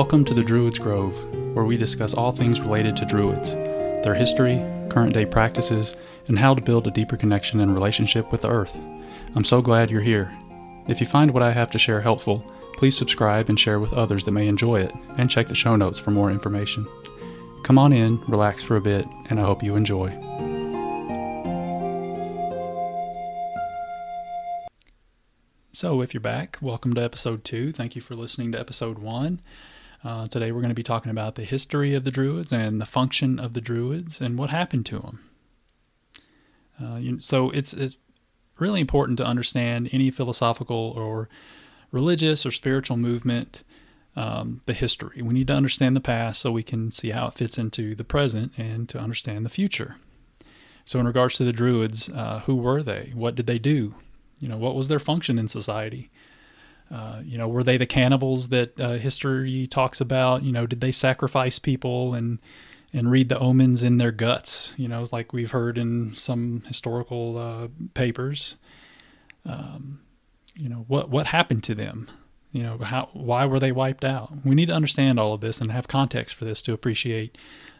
Welcome to the Druids Grove, where we discuss all things related to Druids, their history, current day practices, and how to build a deeper connection and relationship with the Earth. I'm so glad you're here. If you find what I have to share helpful, please subscribe and share with others that may enjoy it, and check the show notes for more information. Come on in, relax for a bit, and I hope you enjoy. So, if you're back, welcome to episode two. Thank you for listening to episode one. Uh, today, we're going to be talking about the history of the Druids and the function of the Druids and what happened to them. Uh, you, so, it's, it's really important to understand any philosophical or religious or spiritual movement, um, the history. We need to understand the past so we can see how it fits into the present and to understand the future. So, in regards to the Druids, uh, who were they? What did they do? You know, what was their function in society? Uh, you know, were they the cannibals that uh, history talks about? You know, did they sacrifice people and and read the omens in their guts? You know, like we've heard in some historical uh, papers. Um, you know, what what happened to them? You know, how why were they wiped out? We need to understand all of this and have context for this to appreciate,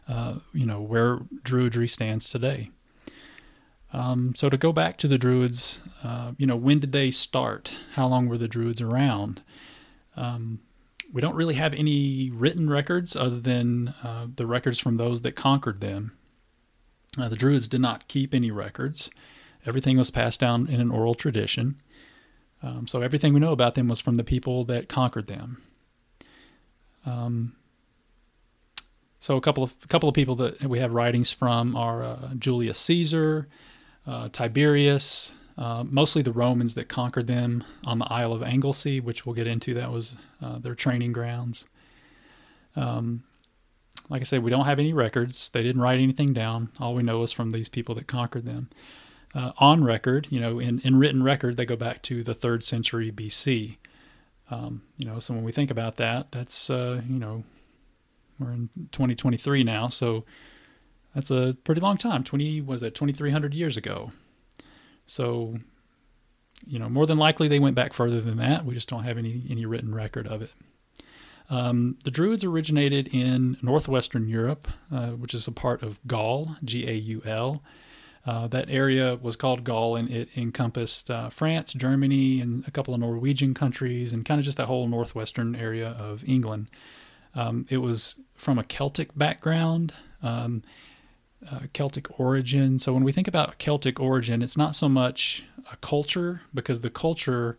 uh, you know, where Druidry stands today. Um, so to go back to the Druids, uh, you know, when did they start? How long were the Druids around? Um, we don't really have any written records other than uh, the records from those that conquered them. Uh, the Druids did not keep any records. Everything was passed down in an oral tradition. Um, so everything we know about them was from the people that conquered them. Um, so a couple of a couple of people that we have writings from are uh, Julius Caesar, uh, Tiberius, uh, mostly the Romans that conquered them on the Isle of Anglesey, which we'll get into. That was uh, their training grounds. Um, like I said, we don't have any records. They didn't write anything down. All we know is from these people that conquered them. Uh, on record, you know, in, in written record, they go back to the third century BC. Um, you know, so when we think about that, that's, uh, you know, we're in 2023 now. So that's a pretty long time. 20 was it 2300 years ago. So, you know, more than likely they went back further than that. We just don't have any any written record of it. Um, the Druids originated in northwestern Europe, uh, which is a part of Gaul, G A U L. Uh, that area was called Gaul, and it encompassed uh, France, Germany, and a couple of Norwegian countries, and kind of just that whole northwestern area of England. Um, it was from a Celtic background. Um, uh, Celtic origin. So when we think about Celtic origin, it's not so much a culture because the culture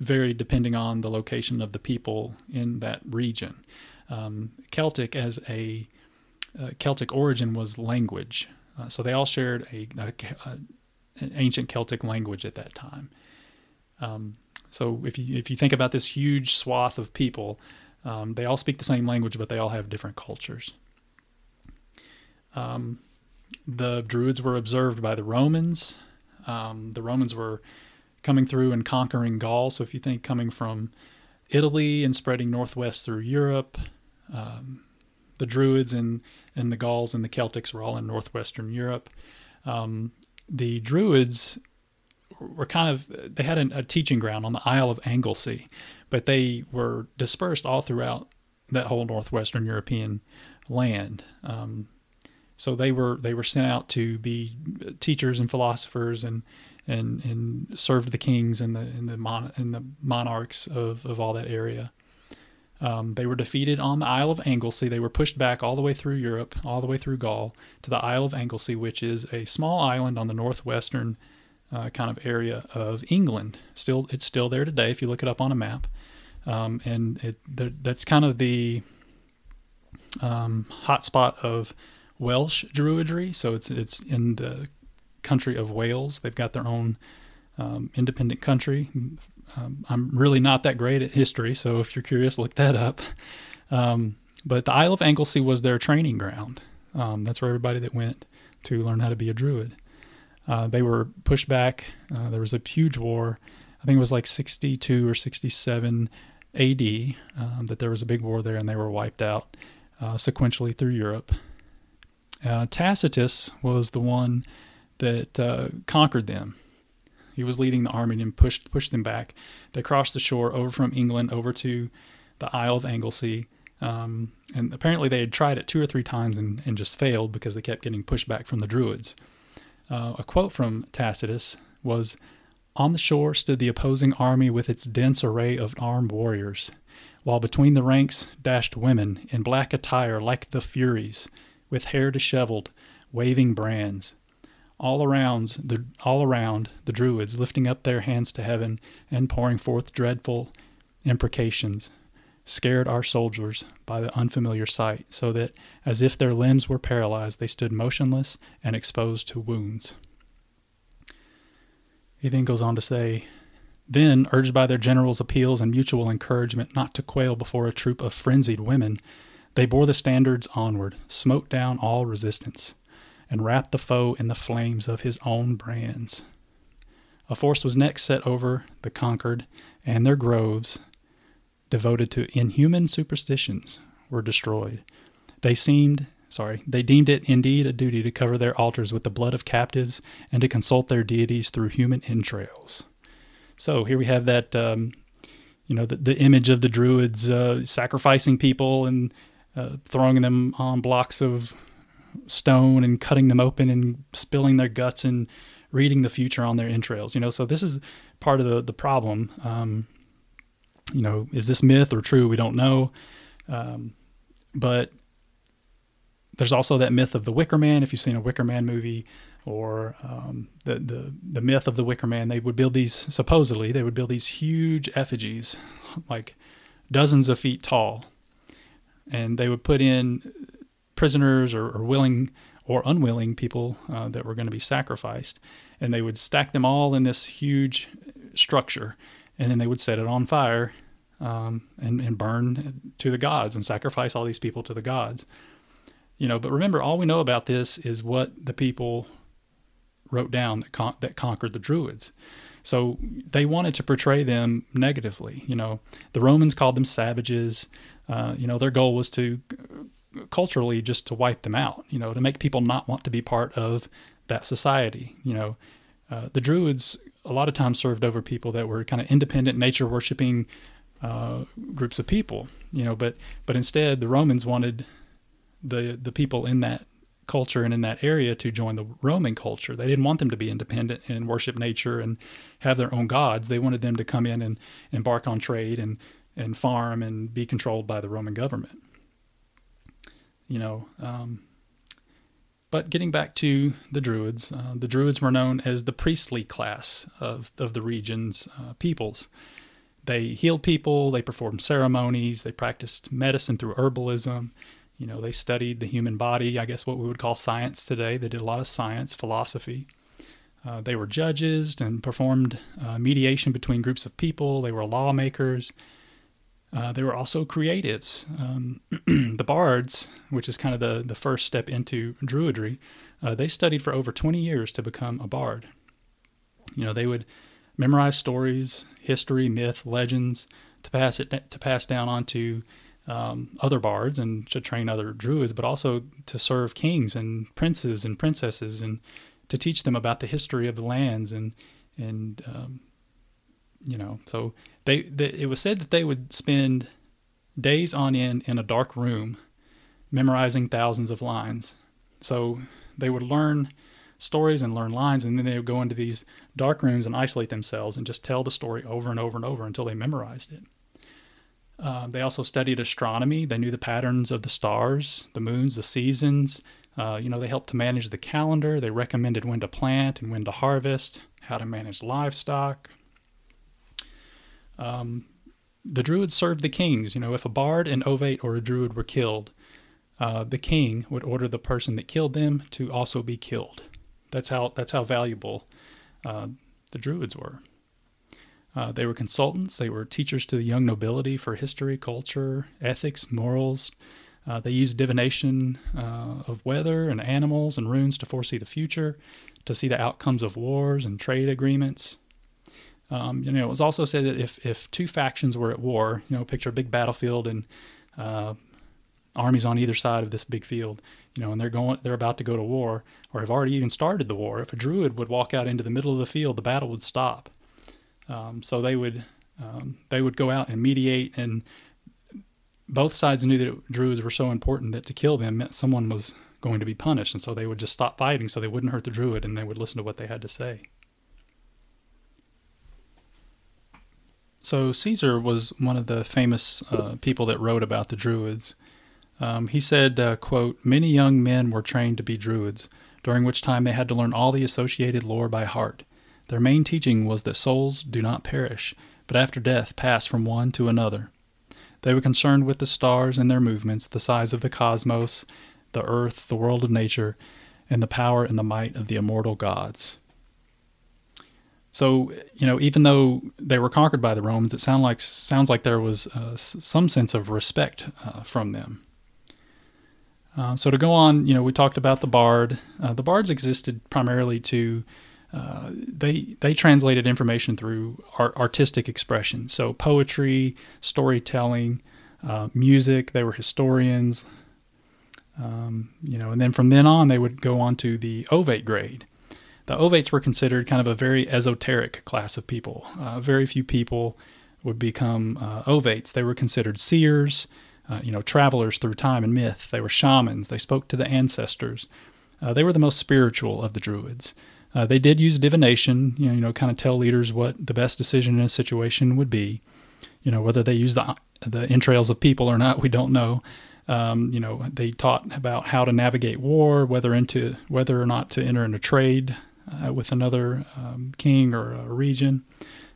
varied depending on the location of the people in that region. Um, Celtic as a uh, Celtic origin was language. Uh, so they all shared a, a, a, an ancient Celtic language at that time. Um, so if you if you think about this huge swath of people, um, they all speak the same language, but they all have different cultures. Um, the Druids were observed by the Romans. Um, the Romans were coming through and conquering Gaul. So if you think coming from Italy and spreading northwest through Europe, um, the Druids and, and the Gauls and the Celtics were all in northwestern Europe. Um, the Druids were kind of, they had a, a teaching ground on the Isle of Anglesey, but they were dispersed all throughout that whole northwestern European land. Um, so they were they were sent out to be teachers and philosophers and and and served the kings and the and the mon, and the monarchs of of all that area. Um, they were defeated on the Isle of Anglesey. They were pushed back all the way through Europe, all the way through Gaul, to the Isle of Anglesey, which is a small island on the northwestern uh, kind of area of England. Still, it's still there today if you look it up on a map, um, and it, that's kind of the um, hotspot of Welsh Druidry. So it's it's in the country of Wales. They've got their own um, independent country. Um, I'm really not that great at history, so if you're curious, look that up. Um, but the Isle of Anglesey was their training ground. Um, that's where everybody that went to learn how to be a druid. Uh, they were pushed back. Uh, there was a huge war. I think it was like 62 or 67 AD um, that there was a big war there, and they were wiped out uh, sequentially through Europe. Uh, Tacitus was the one that uh, conquered them. He was leading the army and pushed pushed them back. They crossed the shore over from England over to the Isle of Anglesey. Um, and apparently they had tried it two or three times and, and just failed because they kept getting pushed back from the Druids. Uh, a quote from Tacitus was On the shore stood the opposing army with its dense array of armed warriors, while between the ranks dashed women in black attire like the Furies, with hair disheveled, waving brands. All around the all around the Druids lifting up their hands to heaven and pouring forth dreadful imprecations, scared our soldiers by the unfamiliar sight, so that, as if their limbs were paralyzed, they stood motionless and exposed to wounds. He then goes on to say, Then, urged by their general's appeals and mutual encouragement not to quail before a troop of frenzied women, they bore the standards onward, smote down all resistance, and wrapped the foe in the flames of his own brands. A force was next set over the conquered, and their groves, devoted to inhuman superstitions, were destroyed. They seemed sorry, they deemed it indeed a duty to cover their altars with the blood of captives and to consult their deities through human entrails. So here we have that, um, you know, the, the, image of the druids uh, sacrificing people and uh, throwing them on blocks of stone and cutting them open and spilling their guts and reading the future on their entrails. You know, so this is part of the the problem. Um, you know, is this myth or true? We don't know. Um, but there's also that myth of the Wicker Man. If you've seen a Wicker Man movie, or um, the the the myth of the Wicker Man, they would build these supposedly they would build these huge effigies, like dozens of feet tall, and they would put in prisoners or, or willing or unwilling people uh, that were going to be sacrificed, and they would stack them all in this huge structure, and then they would set it on fire um, and, and burn to the gods and sacrifice all these people to the gods. You know, but remember, all we know about this is what the people wrote down that con- that conquered the Druids. So they wanted to portray them negatively. You know, the Romans called them savages. Uh, you know, their goal was to culturally just to wipe them out. You know, to make people not want to be part of that society. You know, uh, the Druids a lot of times served over people that were kind of independent, nature worshiping uh, groups of people. You know, but but instead the Romans wanted the the people in that culture and in that area to join the Roman culture. They didn't want them to be independent and worship nature and have their own gods. They wanted them to come in and embark on trade and and farm and be controlled by the Roman government. You know, um, but getting back to the Druids, uh, the Druids were known as the priestly class of of the region's uh, peoples. They healed people, they performed ceremonies, they practiced medicine through herbalism, you know, they studied the human body, I guess what we would call science today. They did a lot of science, philosophy. Uh, they were judges and performed uh, mediation between groups of people. They were lawmakers. Uh, they were also creatives. Um, the bards, which is kind of the, the first step into druidry, uh, they studied for over 20 years to become a bard. You know, they would memorize stories, history, myth, legends to pass it to pass down onto um, other bards and to train other druids, but also to serve kings and princes and princesses and to teach them about the history of the lands and and um, you know so they, they it was said that they would spend days on end in a dark room memorizing thousands of lines. So they would learn stories and learn lines and then they would go into these dark rooms and isolate themselves and just tell the story over and over and over until they memorized it uh, they also studied astronomy. They knew the patterns of the stars, the moons, the seasons. Uh, you know, they helped to manage the calendar. They recommended when to plant and when to harvest, how to manage livestock. Um, the druids served the kings. You know, if a bard, an ovate, or a druid were killed, uh, the king would order the person that killed them to also be killed. That's how that's how valuable uh, the druids were. Uh, they were consultants, they were teachers to the young nobility for history, culture, ethics, morals. Uh, they used divination uh, of weather and animals and runes to foresee the future, to see the outcomes of wars and trade agreements. Um, you know, it was also said that if, if two factions were at war, you know, picture a big battlefield and uh, armies on either side of this big field, you know, and they're going, they're about to go to war, or have already even started the war. If a druid would walk out into the middle of the field, the battle would stop. Um, so they would um, they would go out and mediate and both sides knew that druids were so important that to kill them meant someone was going to be punished, and so they would just stop fighting so they wouldn't hurt the druid and they would listen to what they had to say. So Caesar was one of the famous uh, people that wrote about the Druids. Um, he said, uh, quote, Many young men were trained to be Druids, during which time they had to learn all the associated lore by heart. Their main teaching was that souls do not perish, but after death pass from one to another. They were concerned with the stars and their movements, the size of the cosmos, the earth, the world of nature, and the power and the might of the immortal gods. So, you know, even though they were conquered by the Romans, it sound like sounds like there was uh, some sense of respect uh, from them. Uh, so to go on, you know, we talked about the bard. Uh, the bards existed primarily to uh, they they translated information through art, artistic expression. So poetry, storytelling, uh, music. They were historians. Um, you know, and then from then on, they would go on to the ovate grade. The ovates were considered kind of a very esoteric class of people. Uh, very few people would become uh, ovates. They were considered seers, uh, you know, travelers through time and myth. They were shamans. They spoke to the ancestors. They were the most spiritual of the druids. Uh, they did use divination, you know, you know, kind of tell leaders what the best decision in a situation would be. You know, whether they used the the entrails of people or not, we don't know. Um, you know, they taught about how to navigate war, whether into whether or not to enter into trade uh, with another um, king or a region.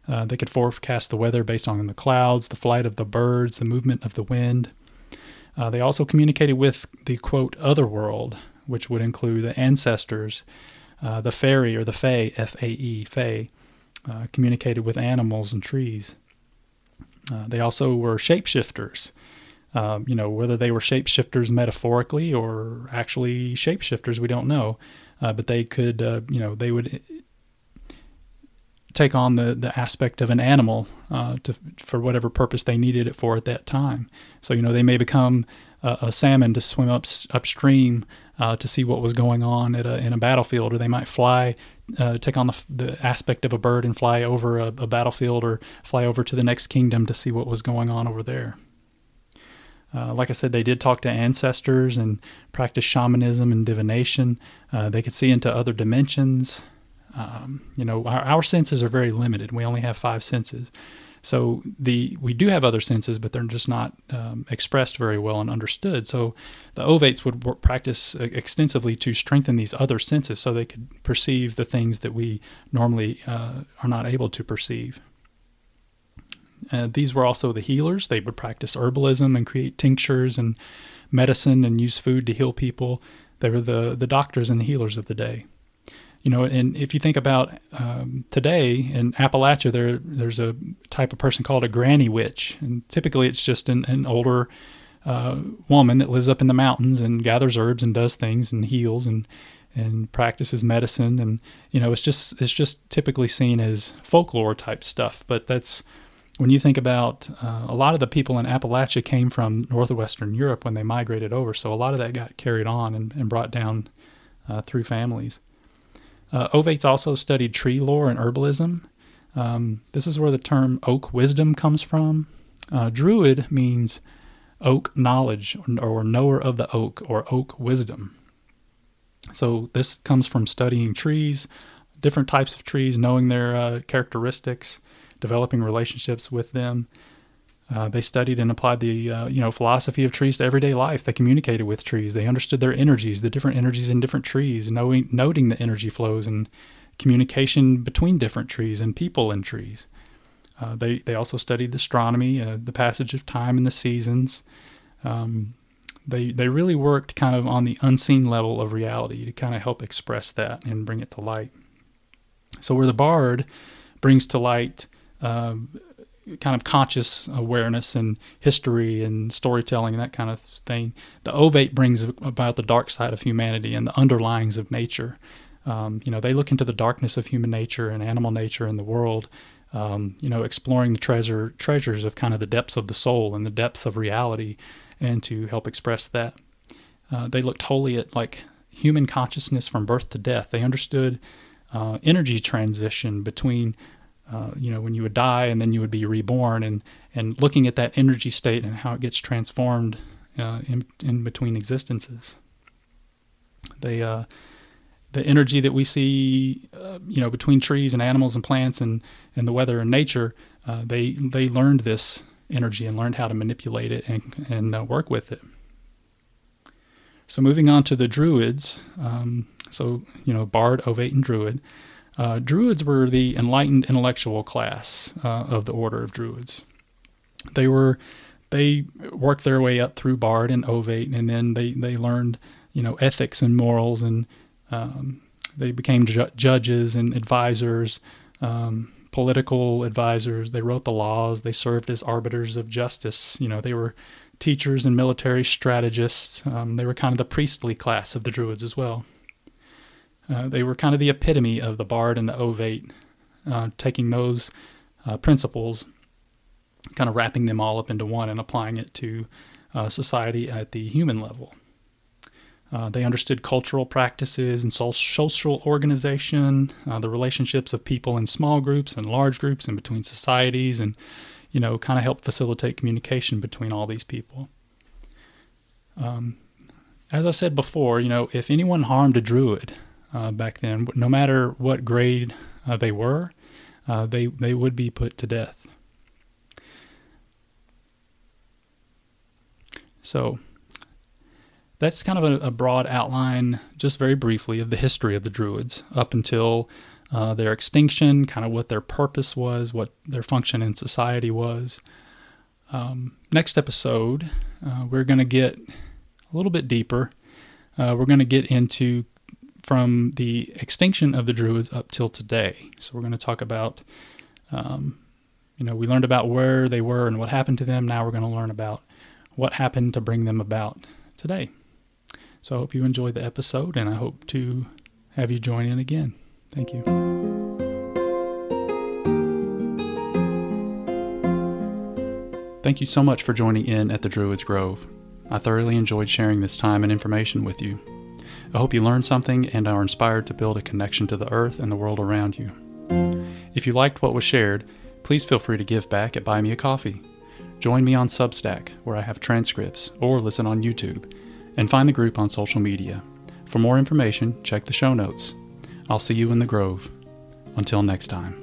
Uh, they could forecast the weather based on the clouds, the flight of the birds, the movement of the wind. Uh, they also communicated with the quote other world, which would include the ancestors, uh, the fairy or the fae, F A E, fae, uh, communicated with animals and trees. Uh, they also were shapeshifters. Um, you know, whether they were shapeshifters metaphorically or actually shapeshifters, we don't know. Uh, but they could, uh, you know, they would take on the, the aspect of an animal to, for whatever purpose they needed it for at that time. So, you know, they may become a, a salmon to swim up upstream uh, to see what was going on at a, in a battlefield, or they might fly, uh, take on the, the aspect of a bird and fly over a, a battlefield or fly over to the next kingdom to see what was going on over there. Uh, like I said, they did talk to ancestors and practice shamanism and divination. Uh, they could see into other dimensions. Um, you know, our, our, senses are very limited. We only have five senses. So the we do have other senses, but they're just not um, expressed very well and understood. So the ovates would work, practice extensively to strengthen these other senses, so they could perceive the things that we normally uh, are not able to perceive. Uh, these were also the healers. They would practice herbalism and create tinctures and medicine and use food to heal people. They were the, the doctors and the healers of the day. You know, and if you think about um, today in Appalachia, there there's a type of person called a granny witch, and typically it's just an, an older uh, woman that lives up in the mountains and gathers herbs and does things and heals and and practices medicine. And you know it's just it's just typically seen as folklore type stuff. But that's when you think about uh, a lot of the people in Appalachia came from northwestern Europe when they migrated over, so a lot of that got carried on and, and brought down uh, through families. Uh, Ovates also studied tree lore and herbalism. Um, this is where the term oak wisdom comes from. Uh, Druid means oak knowledge or knower of the oak or oak wisdom. So this comes from studying trees, different types of trees, knowing their uh, characteristics developing relationships with them. Uh, they studied and applied the uh, you know philosophy of trees to everyday life. They communicated with trees. They understood their energies, the different energies in different trees, knowing noting the energy flows and communication between different trees and people in trees. Uh, they they also studied astronomy, uh, the passage of time and the seasons. Um, they they really worked kind of on the unseen level of reality to kind of help express that and bring it to light. So where the bard brings to light um, kind of conscious awareness and history and storytelling and that kind of thing. The ovate brings about the dark side of humanity and the underlyings of nature. Um, you know, they look into the darkness of human nature and animal nature and the world. Um, you know, exploring the treasure treasures of kind of the depths of the soul and the depths of reality, and to help express that. Uh, they looked wholly at like human consciousness from birth to death. They understood uh, energy transition between uh, you know, when you would die and then you would be reborn, and and looking at that energy state and how it gets transformed uh, in in between existences. They uh, the energy that we see, uh, you know, between trees and animals and plants and, and the weather and nature, uh, they they learned this energy and learned how to manipulate it and and work with it. So moving on to the Druids, um, so you know, Bard, Ovate, and Druid. Uh, Druids were the enlightened intellectual class uh, of the order of Druids. They were they worked their way up through Bard and Ovate, and then they they learned you know ethics and morals and um, they became ju- judges and advisors, um, political advisors. They wrote the laws. They served as arbiters of justice. You know, they were teachers and military strategists. Um, they were kind of the priestly class of the Druids as well. Uh, they were kind of the epitome of the Bard and the Ovate, uh, taking those uh, principles, kind of wrapping them all up into one and applying it to uh, society at the human level. They understood cultural practices and social organization, the relationships of people in small groups and large groups and between societies, and you know, kind of help facilitate communication between all these people. Um, as I said before, you know, if anyone harmed a druid uh, back then, no matter what grade uh, they were, uh, they they would be put to death. So that's kind of a, a, broad outline, just very briefly, of the history of the Druids up until uh, their extinction, kind of what their purpose was, what their function in society was. Um, next episode, uh, we're going to get a little bit deeper. Uh, we're going to get into from the extinction of the Druids up till today. So we're going to talk about, um, you know, we learned about where they were and what happened to them. Now we're going to learn about what happened to bring them about today. So I hope you enjoyed the episode, and I hope to have you join in again. Thank you. Thank you so much for joining in at the Druids Grove. I thoroughly enjoyed sharing this time and information with you. I hope you learned something and are inspired to build a connection to the earth and the world around you. If you liked what was shared, please feel free to give back at Buy Me a Coffee. Join me on Substack, where I have transcripts, or listen on YouTube and find the group on social media. For more information, check the show notes. I'll see you in the Grove. Until next time.